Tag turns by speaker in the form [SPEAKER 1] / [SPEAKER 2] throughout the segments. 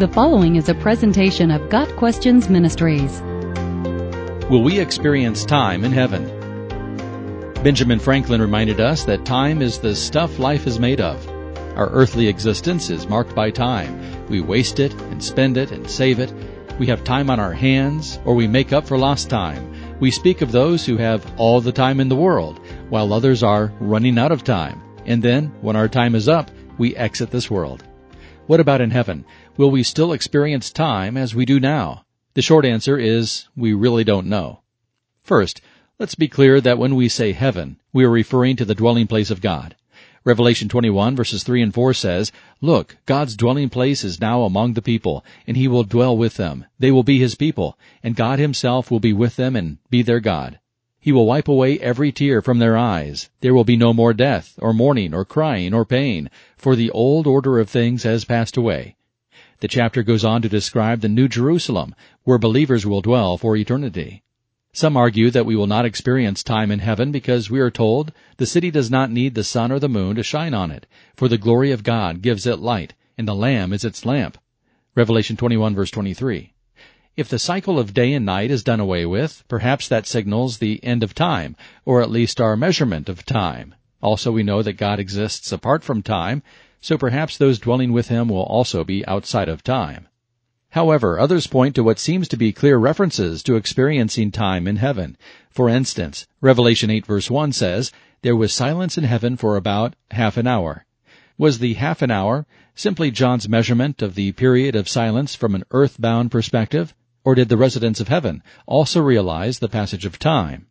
[SPEAKER 1] The following is a presentation of Got Questions Ministries.
[SPEAKER 2] Will we experience time in heaven? Benjamin Franklin reminded us that time is the stuff life is made of. Our earthly existence is marked by time. We waste it and spend it and save it. We have time on our hands, or we make up for lost time. We speak of those who have all the time in the world, while others are running out of time. And then, when our time is up, we exit this world. What about in heaven? Will we still experience time as we do now? The short answer is we really don't know. First, let's be clear that when we say heaven, we are referring to the dwelling place of God. Revelation 21 verses 3 and 4 says, Look, God's dwelling place is now among the people, and he will dwell with them. They will be his people, and God himself will be with them and be their God. He will wipe away every tear from their eyes. There will be no more death, or mourning, or crying, or pain, for the old order of things has passed away. The chapter goes on to describe the New Jerusalem, where believers will dwell for eternity. Some argue that we will not experience time in heaven because we are told the city does not need the sun or the moon to shine on it, for the glory of God gives it light, and the Lamb is its lamp. Revelation 21 verse 23. If the cycle of day and night is done away with, perhaps that signals the end of time, or at least our measurement of time. Also we know that God exists apart from time, so perhaps those dwelling with him will also be outside of time. However, others point to what seems to be clear references to experiencing time in heaven. For instance, Revelation 8 verse 1 says, There was silence in heaven for about half an hour. Was the half an hour simply John's measurement of the period of silence from an earthbound perspective? Or did the residents of heaven also realize the passage of time?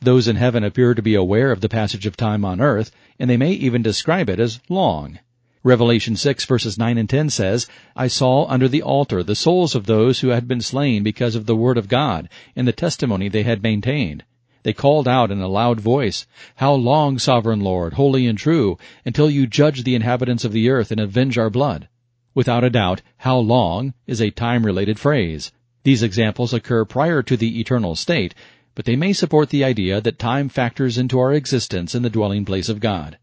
[SPEAKER 2] Those in heaven appear to be aware of the passage of time on earth, and they may even describe it as long. Revelation 6 verses 9 and 10 says, I saw under the altar the souls of those who had been slain because of the word of God and the testimony they had maintained. They called out in a loud voice, How long, sovereign Lord, holy and true, until you judge the inhabitants of the earth and avenge our blood? Without a doubt, how long is a time-related phrase. These examples occur prior to the eternal state, but they may support the idea that time factors into our existence in the dwelling place of God.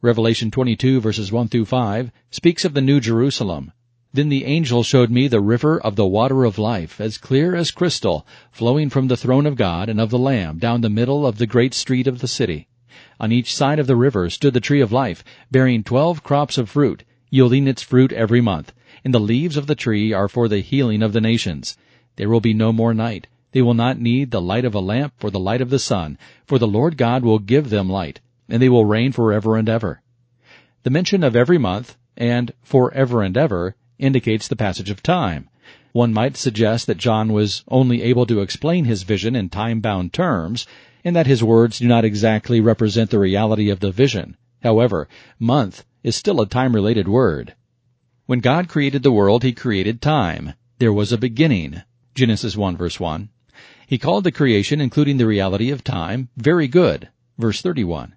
[SPEAKER 2] Revelation 22 verses 1 through 5 speaks of the New Jerusalem. Then the angel showed me the river of the water of life, as clear as crystal, flowing from the throne of God and of the Lamb down the middle of the great street of the city. On each side of the river stood the tree of life, bearing twelve crops of fruit, yielding its fruit every month, and the leaves of the tree are for the healing of the nations. There will be no more night. They will not need the light of a lamp or the light of the sun, for the Lord God will give them light, and they will reign forever and ever. The mention of every month and forever and ever indicates the passage of time. One might suggest that John was only able to explain his vision in time-bound terms, and that his words do not exactly represent the reality of the vision. However, month is still a time-related word. When God created the world, He created time. There was a beginning. Genesis 1 verse 1. He called the creation, including the reality of time, very good. Verse 31.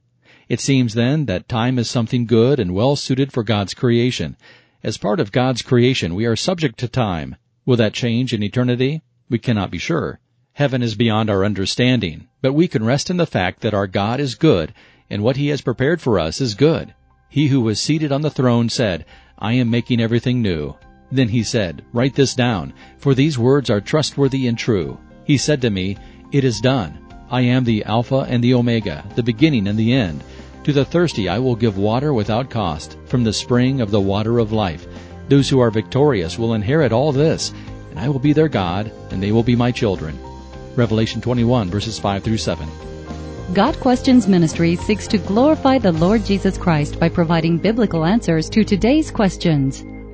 [SPEAKER 2] It seems then that time is something good and well suited for God's creation. As part of God's creation, we are subject to time. Will that change in eternity? We cannot be sure. Heaven is beyond our understanding, but we can rest in the fact that our God is good, and what He has prepared for us is good. He who was seated on the throne said, I am making everything new. Then he said, Write this down, for these words are trustworthy and true. He said to me, It is done. I am the Alpha and the Omega, the beginning and the end. To the thirsty I will give water without cost, from the spring of the water of life. Those who are victorious will inherit all this, and I will be their God, and they will be my children. Revelation 21 verses 5 through 7.
[SPEAKER 1] Got Questions Ministry seeks to glorify the Lord Jesus Christ by providing biblical answers to today's questions.